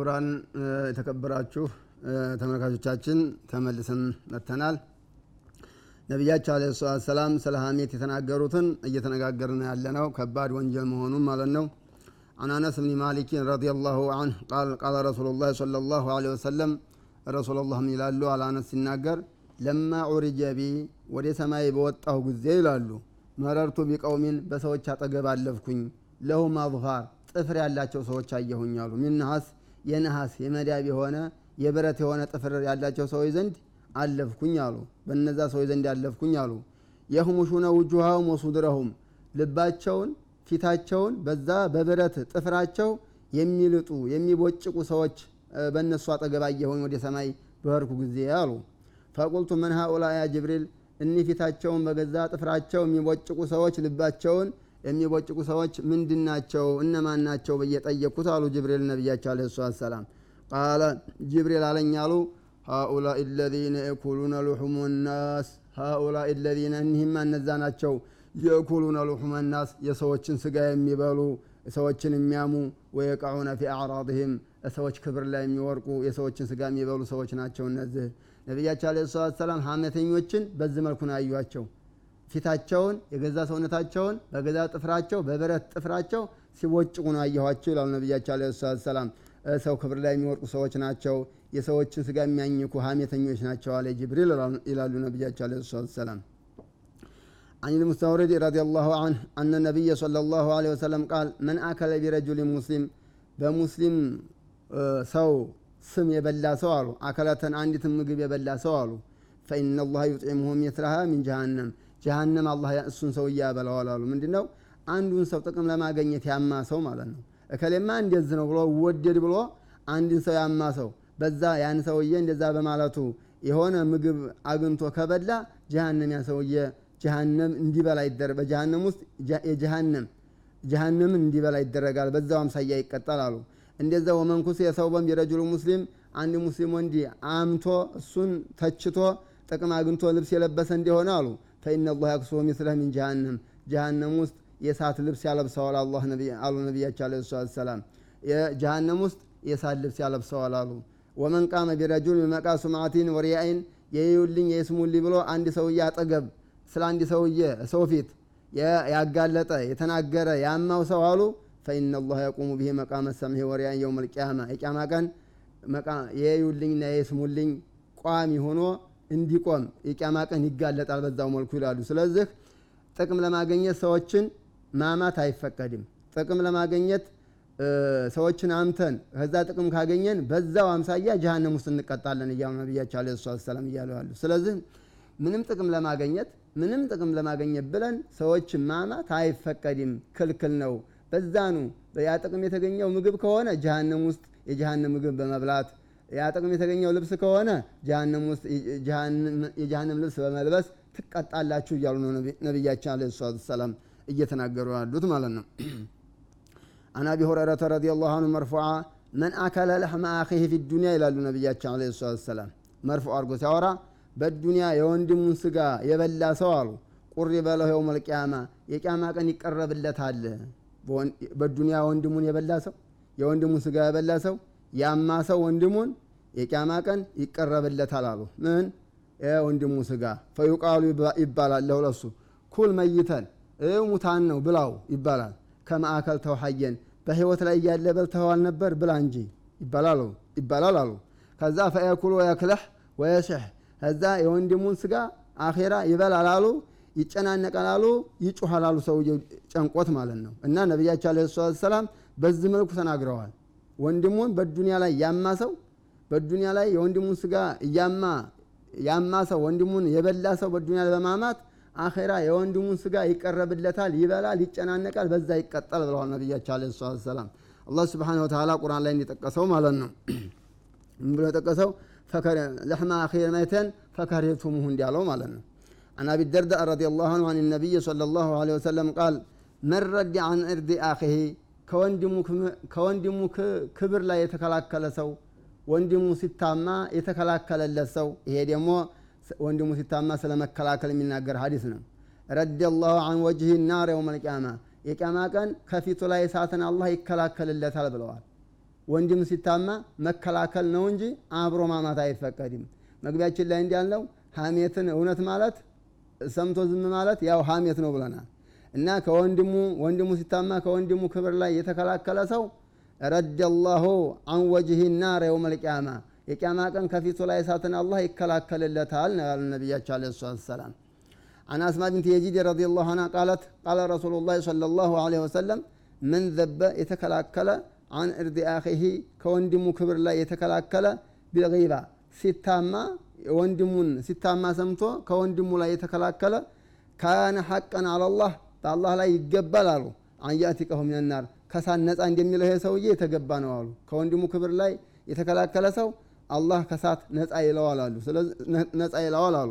ክቡራን የተከበራችሁ ተመልካቾቻችን ተመልሰን መጥተናል። ነቢያቸው አለ ሰላት ሰላም ስለ ሀሜት የተናገሩትን እየተነጋገርን ያለ ነው። ከባድ ወንጀል መሆኑን ማለት ነው። عن أنس بن مالك رضي الله عنه قال قال رسول الله صلى الله عليه وسلم رسول الله من يلالو على أنس الناقر لما عرج بي ودي سماي بوطاه قزي يلالو مررت بقوم بسوچ أتقب ألفكن لهم أظهار ጥፍር ያላቸው ሰዎች አየሁኝ አሉ ሚንሃስ የነሐስ የመዳብ የሆነ የብረት የሆነ ጥፍር ያላቸው ሰዎች ዘንድ አለፍኩኝ አሉ። በነዛ ሰዎች ዘንድ አለፍኩኝ አሉ። የህሙሹነ ውጁሃውም ወሱድረሁም ልባቸውን ፊታቸውን በዛ በብረት ጥፍራቸው የሚልጡ የሚቦጭቁ ሰዎች በእነሱ አጠገብ አየሁኝ ወደ ሰማይ በህርኩ ጊዜ አሉ። ፈቁልቱ ምን ሃኡላ ያ ጅብሪል እኒህ ፊታቸውን በገዛ ጥፍራቸው የሚቦጭቁ ሰዎች ልባቸውን የሚቦጭቁ ሰዎች ምንድን ናቸው እነማን ናቸው? ብዬ ጠየቅኩት አሉ ጅብሪል ነቢያቸው አለ ሰላት ሰላም ቃለ ጅብሪል አለኝ አሉ። ለዚነ የኩሉነ ሉሑሙ ናስ። ሃኡላ ለዚነ እኒህማ እነዛ ናቸው። የእኩሉነ ሉሑመ ናስ የሰዎችን ስጋ የሚበሉ ሰዎችን የሚያሙ ወየቃዑነ ፊ አዕራድህም ሰዎች ክብር ላይ የሚወርቁ የሰዎችን ስጋ የሚበሉ ሰዎች ናቸው እነዚህ። ነቢያቸው አለ ሰላት ሰላም ሀሜተኞችን በዚህ መልኩ ነው ያዩቸው ፊታቸውን የገዛ ሰውነታቸውን በገዛ ጥፍራቸው በብረት ጥፍራቸው ሲቦጭቁ ነው አየኋቸው ይላሉ ነቢያቸው አለ ሰላት ሰላም ሰው ክብር ላይ የሚወርቁ ሰዎች ናቸው የሰዎችን ስጋ የሚያኝኩ ሀሜተኞች ናቸው አለ ጅብሪል ይላሉ ነቢያቸው አለ ሰላት ሰላም عن المستورد رضي الله عنه أن النبي صلى الله عليه وسلم قال من أكل برجل مسلم بمسلم سو سم يبلا سوالو أكلة عندي تمقب يبلا سوالو فإن الله يطعمه مثلها من جهنم ጀሃነም አላህ እሱን ሰው እያበላዋል አሉ። ምንድ ነው አንዱን ሰው ጥቅም ለማገኘት ያማ ሰው ማለት ነው። እከሌማ እንደዝ ነው ብሎ ወደድ ብሎ አንድን ሰው ያማ ሰው በዛ ያን ሰውዬ እንደዛ በማለቱ የሆነ ምግብ አግኝቶ ከበላ ጀሃነም ያን ሰውዬ ጀሃነም እንዲበላ ይደረ በጀሃነም ውስጥ የጀሃነም ጀሃነምን እንዲበላ ይደረጋል። በዛው አምሳያ ይቀጣል አሉ። እንደዛ ወመንኩስ የሰው በም የረጅሉ ሙስሊም አንድ ሙስሊም ወንድ አምቶ እሱን ተችቶ ጥቅም አግኝቶ ልብስ የለበሰ እንዲሆነ አሉ فإن الله يكسوه مثله من جهنم ጀሃነም ውስጥ የእሳት ልብስ ያለብሰዋል አላህ አሉ ነቢያቸው عليه الصلاة والسلام የጀሃነም ውስጥ የእሳት ልብስ ያለብሰዋል አሉ። ومن قام برجل بمقام سمعة ورياء ይዩልኝ ይስሙልኝ ብሎ አንድ ሰውዬ አጠገብ ስለ አንድ ሰውዬ ሰው ፊት ያጋለጠ የተናገረ ያማው ሰው አሉ። ፈኢነ ላህ የቁሙ ብሄ መቃመ ሰምሄ ወሪያን የውም ልቅያማ የቅያማ ቀን የዩልኝና የስሙልኝ ቋሚ ሆኖ እንዲቆም የቅያማ ቀን ይጋለጣል በዛው መልኩ ይላሉ። ስለዚህ ጥቅም ለማገኘት ሰዎችን ማማት አይፈቀድም። ጥቅም ለማገኘት ሰዎችን አምተን ከዛ ጥቅም ካገኘን በዛው አምሳያ ጀሃነም ውስጥ እንቀጣለን እያሉ ነቢያቸው አለ ሰላም እያሉ ያሉ ስለዚህ ምንም ጥቅም ለማገኘት ምንም ጥቅም ለማገኘት ብለን ሰዎችን ማማት አይፈቀድም። ክልክል ነው። በዛኑ ያ ጥቅም የተገኘው ምግብ ከሆነ ጀሃነም ውስጥ የጀሃነም ምግብ በመብላት ያ ጥቅም የተገኘው ልብስ ከሆነ የጀሃነም ልብስ በመልበስ ትቀጣላችሁ እያሉ ነው ነቢያችን አለ ሰላት ሰላም እየተናገሩ ያሉት ማለት ነው። አን አቢ ሁረይረተ ረዲ ላሁ አንሁ መርፉዓ መን አከለ ለሕመ አኺህ ፊ ዱኒያ ይላሉ ነቢያችን አለ ሰላት ሰላም መርፉዕ አድርጎ ሲያወራ በዱንያ የወንድሙን ስጋ የበላ ሰው አሉ። ቁሪ በለው የውም ልቅያማ የቅያማ ቀን ይቀረብለታል። በዱንያ ወንድሙን የበላ ሰው የወንድሙን ስጋ የበላ ሰው ያማ ሰው ወንድሙን የቅያማ ቀን ይቀረብለታል አሉ። ምን? የወንድሙ ስጋ ፈዩቃሉ ይባላል ለሁለሱ ኩል መይተን ሙታን ነው ብላው ይባላል። ከማዕከል ተውሐየን በህይወት ላይ እያለ በልተኸዋል ነበር ብላ እንጂ ይባላል አሉ። ከዛ ፈየኩሉ ወየክለሕ ወየሽሕ ከዛ የወንድሙን ስጋ አኼራ ይበላል አሉ ይጨናነቃል አሉ ይጮኋል አሉ ሰውየው ጨንቆት ማለት ነው። እና ነቢያቸው አለ ሰላም በዚህ መልኩ ተናግረዋል ወንድሙን በዱንያ ላይ ያማ ሰው በዱንያ ላይ የወንድሙን ስጋ እያማ ያማ ሰው ወንድሙን የበላ ሰው በዱንያ ላይ በማማት አኼራ የወንድሙን ስጋ ይቀረብለታል ይበላል ይጨናነቃል በዛ ይቀጠል ብለዋል ነቢያቸው አለ ሰላት ሰላም አላህ ስብሓን ወተላ ቁርአን ላይ እንዲጠቀሰው ማለት ነው ምን ብሎ የጠቀሰው لحم أخي ميتا فكرهتموه እንዲያለው ማለት ነው عن أبي الدرداء رضي الله عنه عن النبي صلى الله عليه وسلم قال من رد عن إرد أخيه ከወንድሙ ክብር ላይ የተከላከለ ሰው ወንድሙ ሲታማ የተከላከለለት ሰው ይሄ ደግሞ ወንድሙ ሲታማ ስለ መከላከል የሚናገር ሀዲስ ነው ረዲ ላሁ አን ወጅህ ናር የውም ልቅያማ የቅያማ ቀን ከፊቱ ላይ እሳትን አላህ ይከላከልለታል ብለዋል ወንድም ሲታማ መከላከል ነው እንጂ አብሮ ማማት አይፈቀድም። መግቢያችን ላይ እንዲያልነው ሀሜትን እውነት ማለት ሰምቶ ዝም ማለት ያው ሀሜት ነው ብለናል። እና ከወንድሙ ወንድሙ ሲታማ ከወንድሙ ክብር ላይ የተከላከለ ሰው ረደ ላሁ አን ወጅህ ናር የውም ልቅያማ የቅያማ ቀን ከፊቱ ላይ እሳትን አላህ ይከላከልለታል ነው ያሉ ነቢያቸው አለ ሰላት ሰላም عن أسماء بنت يزيد رضي الله عنها قالت قال رسول الله صلى الله عليه وسلم من ذب يتكلاكل عن إرض أخيه كوندم كبر لا يتكلاكل بالغيبة ستاما ወንድሙን ሲታማ ሰምቶ ከወንድሙ ላይ የተከላከለ ካነ ሐቀን አላላህ በአላህ ላይ ይገባል አሉ። አንያቲቀሁ ሚነናር ከሳት ነፃ እንደሚለው ይሄ ሰውዬ የተገባ ነው አሉ። ከወንድሙ ክብር ላይ የተከላከለ ሰው አላህ ከሳት ነፃ ይለዋል አሉ። ነፃ ይለዋል አሉ።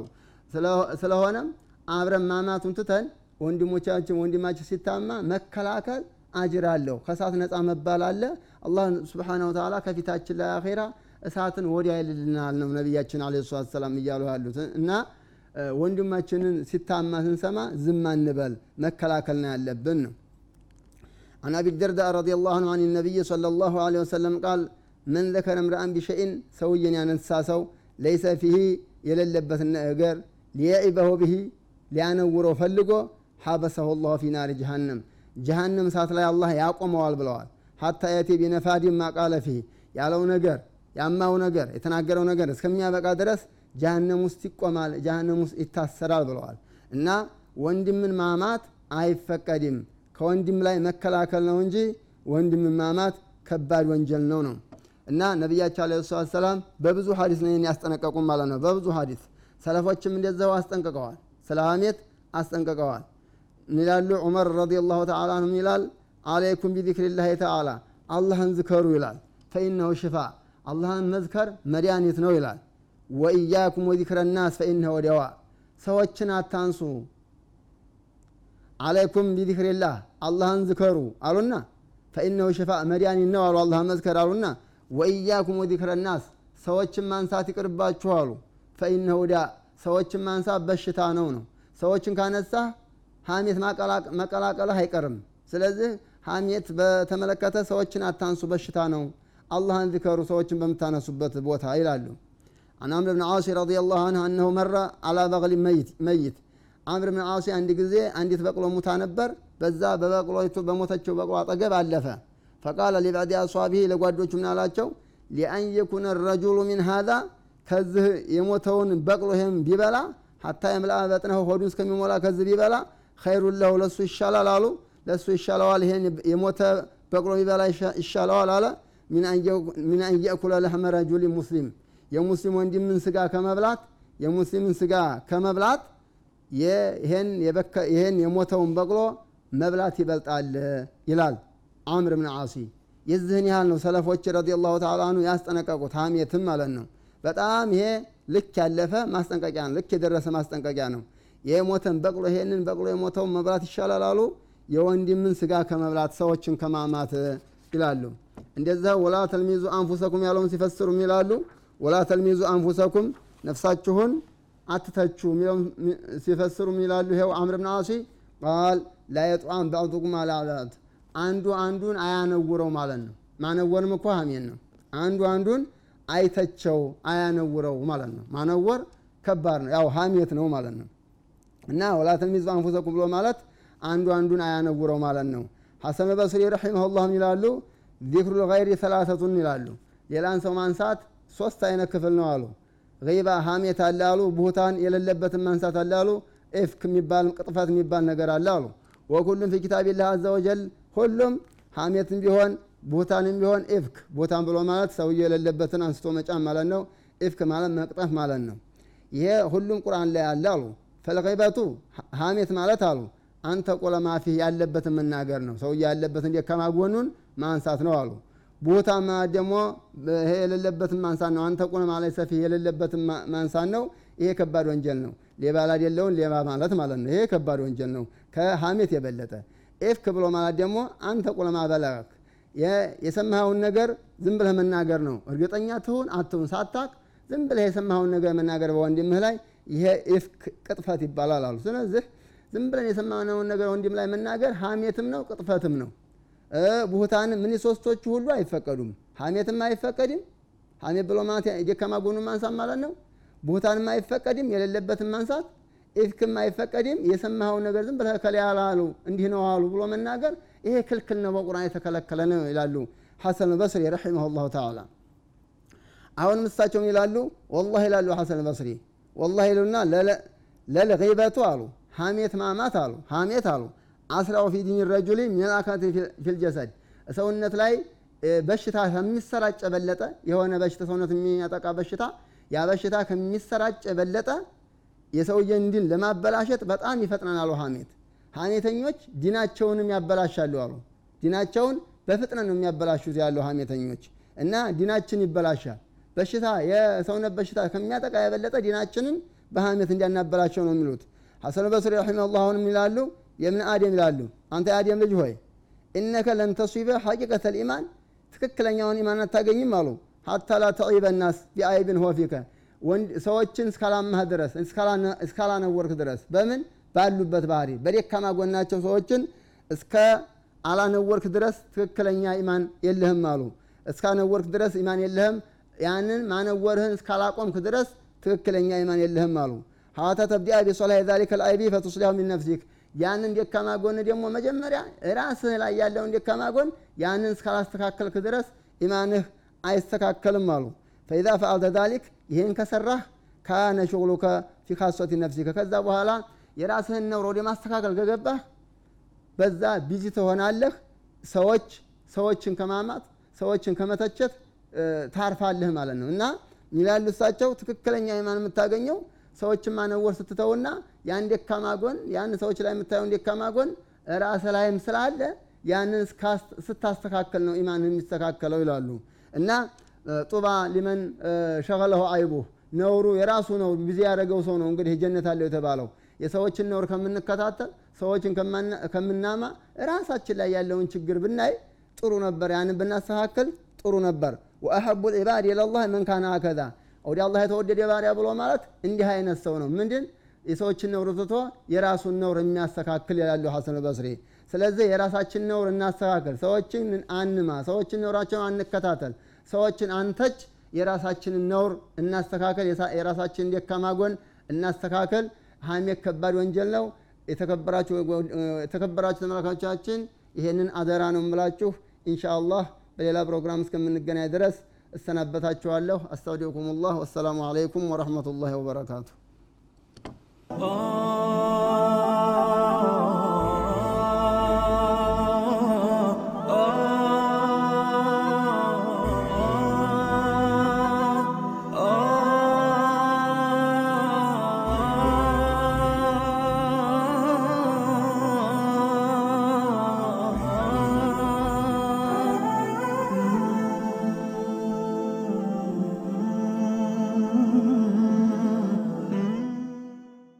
ስለሆነም አብረን ማማቱን ትተን ወንድሞቻችን ወንድማችን ሲታማ መከላከል አጅር አለው። ከእሳት ነፃ መባል አለ። አላህ ስብሓነ ወተዓላ ከፊታችን ላይ አኼራ እሳትን ወዲያ ይልልናል ነው ነቢያችን አለ ሰላም እያሉ ያሉት። እና ወንድማችንን ሲታማ ስንሰማ ዝም አንበል መከላከል ነው ያለብን ነው عن أبي الدرداء رضي الله عنه عن النبي صلى الله عليه وسلم قال من ذكر امرأ بشيء سويا يعني ساسو ليس فيه يللبت النأجر ليعبه به ሊያነውረው ፈልጎ ሐበሰሁ ላሁ ፊ ናሪ ጀሃነም ጀሃነም እሳት ላይ አላህ ያቆመዋል ብለዋል ሀታ የቴ ቢነፋዲን ማቃለ ፊህ ያለው ነገር ያማው ነገር የተናገረው ነገር እስከሚያበቃ ድረስ ጀሃነም ውስጥ ይቆማል ጀሃነም ውስጥ ይታሰራል ብለዋል። እና ወንድምን ማማት አይፈቀድም። ከወንድም ላይ መከላከል ነው እንጂ ወንድምን ማማት ከባድ ወንጀል ነው ነው። እና ነቢያቸው አለ ሰላት ሰላም በብዙ ሀዲስ ነው ያስጠነቀቁም ማለት ነው። በብዙ ሀዲስ ሰለፎችም እንደዛው አስጠንቅቀዋል ስለ ሀሜት አስጠንቅቀዋል። ይላሉ? ዑመር ረዲየላሁ ተዓላ አንሁም ይላል አለይኩም ቢዚክሪላህ ተዓላ አላህን ዝከሩ ይላል። ፈኢነሁ ሽፋ አላህን መዝከር መድኃኒት ነው ይላል ወኢያኩም ወዚክረ ናስ ፈኢነሁ ደዋ ሰዎችን አታንሱ። አለይኩም ቢዚክሪላህ አላህን ዝከሩ አሉና ፈኢነሁ ሽፋ መድኃኒት ነው አሉ አላህን መዝከር አሉና ወኢያኩም ወዚክረ ናስ ሰዎችን ማንሳት ይቅርባችሁ አሉ። ፈኢነሁ ዳ ሰዎችን ማንሳት በሽታ ነው ነው። ሰዎችን ካነሳ ሀሜት መቀላቀልህ አይቀርም። ስለዚህ ሀሜት በተመለከተ ሰዎችን አታንሱ በሽታ ነው። አላህን ዚከሩ ሰዎችን በምታነሱበት ቦታ ይላሉ عن عمرو بن عاص رضي الله عنه أنه مر على بغل ميت ميت عمرو بن عاص عند ጊዜ አንዲት በቅሎ ሙታ ነበር በዛ በበቅሎይቱ በሞተችው በቅሎ አጠገብ አለፈ فقال لبعض أصحابه ለጓዶቹ ምን አላቸው ሊአን የኩነ الرجل من هذا ከዚህ የሞተውን በቅሎ ይህም ቢበላ ሀታ የምልአ በጥነው ሆዱን እስከሚሞላ ከዚህ ቢበላ ኸይሩን ለሁ ለሱ ይሻላል አሉ ለሱ ይሻለዋል ይሄን የሞተ በቅሎ ቢበላ ይሻለዋል አለ ሚን አን የእኩለ ለሕመ ረጁል ሙስሊም የሙስሊም ወንድምን ስጋ ከመብላት የሙስሊምን ስጋ ከመብላት ይሄን የሞተውን በቅሎ መብላት ይበልጣል ይላል አምር ብን ዓሲ። የዚህን ያህል ነው ሰለፎች ረዲ ላሁ ተዓላ አንሁ ያስጠነቀቁት። ሀሜትም ማለት ነው። በጣም ይሄ ልክ ያለፈ ማስጠንቀቂያ ነው ልክ የደረሰ ማስጠንቀቂያ ነው። የሞተን በቅሎ ይሄንን በቅሎ የሞተውን መብላት ይሻላል አሉ። የወንድምን ስጋ ከመብላት ሰዎችን ከማማት ይላሉ። እንደዛ ወላ ተልሚዙ አንፉሰኩም ያለውን ሲፈስሩ ይላሉ ወላ ተልሚዙ አንፉሰኩም ነፍሳችሁን አትተቹ ሲፈስሩ ይላሉ። ይኸው አምር ብን አሲ ቃል ላየጧም ባዕዱኩም አላላት አንዱ አንዱን አያነውረው ማለት ነው። ማነወርም እኮ ሀሜን ነው። አንዱ አንዱን አይተቸው አያነውረው ማለት ነው። ማነወር ከባድ ነው። ያው ሀሜት ነው ማለት ነው። እና ወላ ተልሚዙ አንፉሰኩም ብሎ ማለት አንዱ አንዱን አያነውረው ማለት ነው። ሐሰን በስሪ رحمه الله ም ይላሉ ذكر الغير ثلاثة ይላሉ። ሌላን ሰው ማንሳት ሶስት አይነት ክፍል ነው አሉ። غيبة ሀሜት አለ አሉ بهتان የሌለበትን ማንሳት አለ አሉ إفك የሚባል ቅጥፈት የሚባል ነገር አለ አሉ። وكل في كتاب الله عز وجل ሁሉም ሀሜትም ቢሆን بهتان ም ቢሆን إفك بهتان ብሎ ማለት ሰውየ የሌለበትን አንስቶ መጫን ማለት ነው። إفك ማለት መቅጠፍ ማለት ነው። ይሄ ሁሉም ቁርአን ላይ አለ አሉ። فالغيبة ሀሜት ማለት አሉ أن تقول ما فيه ያለበትን መናገር ነው። ሰውየ ያለበትን ደካማ ጎኑን ማንሳት ነው አሉ بهتان ማለት ደግሞ ይሄ የሌለበትን ማንሳት ነው። أن تقول ما ليس فيه የሌለበትን ማንሳት ነው። ይሄ ከባድ ወንጀል ነው። ሌባ ላደለውን ሌባ ማለት ማለት ነው። ይሄ ከባድ ወንጀል ነው። ከሀሜት የበለጠ إفك ብሎ ማለት ደግሞ أن تقول ما بلغك የሰማኸውን ነገር ዝም ብለህ መናገር ነው። እርግጠኛ ትሁን አትሁን ሳታቅ ዝም ብለህ የሰማኸውን ነገር መናገር በወንድምህ ላይ ይሄ إفك ቅጥፈት ይባላል አሉ። ስለዚህ ዝም ብለን የሰማነውን ነገር ወንድም ላይ መናገር ሀሜትም ነው ቅጥፈትም ነው بهتان ምን ሶስቶቹ ሁሉ አይፈቀዱም። ሀሜትም አይፈቀድም። ሀሜት ብሎ ማለት የደካማ ጎኑን ማንሳት ማለት ነው። بهتان ም አይፈቀድም፣ የሌለበትን ማንሳት። إفك ም አይፈቀድም፣ የሰማኸውን ነገር ዝም ብለህ ከላይ አሉ እንዲህ ነው አሉ ብሎ መናገር ይሄ ክልክል ነው፣ በቁርአን የተከለከለ ነው ይላሉ ሐሰን በስሪ رحمه الله تعالى። አሁንም እሳቸውም ይላሉ والله ይላሉ ሐሰን በስሪ والله ይሉና للغيبة አሉ ሀሜት ማማት አሉ ሀሜት አሉ أسرع في الرجل من الأكلة في الجسد ሰውነት ላይ በሽታ ከሚሰራጭ የበለጠ የሆነ በሽታ ሰውነት የሚያጠቃ በሽታ ያ በሽታ ከሚሰራጭ የበለጠ የሰውየን ዲን ለማበላሸት በጣም ይፈጥናል አሉ ሀሜት ሀሜተኞች ዲናቸውንም ያበላሻሉ አሉ። ዲናቸውን በፍጥነት ነው የሚያበላሹት ያሉ ሀሜተኞች። እና ዲናችን ይበላሻል። በሽታ የሰውነት በሽታ ከሚያጠቃ የበለጠ ዲናችንን በሀሜት እንዲያናበላቸው ነው የሚሉት። ሐሰን በስሪ ረሒመሁላህ አሁንም ይላሉ የምን አደም ይላሉ? አንተ የአደም ልጅ ሆይ እነከ ለን ሐቂቀተ ልኢማን ትክክለኛውን ኢማን አታገኝም አሉ። ሀታ ላ ተዒበ ናስ ቢአይብን ሆፊከ ሰዎችን እስካላማህ ድረስ እስካላነወርክ ድረስ በምን? ባሉበት ባህሪ በደካማ ጎናቸው ሰዎችን እስከ አላነወርክ ድረስ ትክክለኛ ኢማን የለህም አሉ። እስካነወርክ ድረስ ኢማን የለህም ያንን ማነወርህን እስካላቆምክ ድረስ ትክክለኛ ኢማን የለህም አሉ። حتى تبدأ بصلاح ذلك العيب فتصلحه من نفسك ያንን ደካማ ጎን ደግሞ መጀመሪያ ራስህ ላይ ያለውን ደካማ ጎን ያንን እስካላስተካከልክ ድረስ ኢማንህ አይስተካከልም አሉ። فإذا فعلت ذلك ይህን ከሰራህ كان شغلك في خاصة نفسك። ከዛ በኋላ የራስህን ነውር ወደ ማስተካከል ከገባህ በዛ busy ትሆናለህ። ሰዎች ሰዎችን ከማማት ሰዎችን ከመተቸት ታርፋለህ ማለት ነው። እና ይላሉ እሳቸው ትክክለኛ ኢማን የምታገኘው ሰዎችን ማነወር ስትተውና ያን ደካማ ጎን ያን ሰዎች ላይ የምታየውን ደካማ ጎን ራስ ላይም ስላለ ያንን ስታስተካከል ነው ኢማን የሚስተካከለው ይላሉ። እና ጡባ ሊመን ሸገለሁ አይቡ ነውሩ የራሱ ነው ጊዜ ያደረገው ሰው ነው እንግዲህ ጀነት አለው የተባለው። የሰዎችን ነውር ከምንከታተል ሰዎችን ከምናማ ራሳችን ላይ ያለውን ችግር ብናይ ጥሩ ነበር። ያንን ብናስተካክል ጥሩ ነበር። ወአሐቡ ልዕባድ ኢለላህ መን ካነ ወደ አላህ የተወደደ ባሪያ ብሎ ማለት እንዲህ አይነት ሰው ነው። ምንድን? የሰዎችን ነውር ትቶ የራሱን ነውር የሚያስተካክል ይላሉ ሐሰን በስሪ ስለዚህ የራሳችን ነውር እናስተካከል ሰዎችን አንማ ሰዎችን ነውራቸውን አንከታተል። ሰዎችን አንተች የራሳችንን ነውር እናስተካከል የራሳችንን ደካማ ጎን እናስተካከል ሀሜት ከባድ ወንጀል ነው። የተከበራችሁ ተመልካቾቻችን ይሄንን አደራ ነው የምላችሁ። ኢንሻ አላህ በሌላ ፕሮግራም እስከምንገናኝ ድረስ እሰናበታችኋለሁ። አስተውዲኡኩም ላህ ወሰላሙ አለይኩም ወረሕመቱላሂ ወበረካቱ።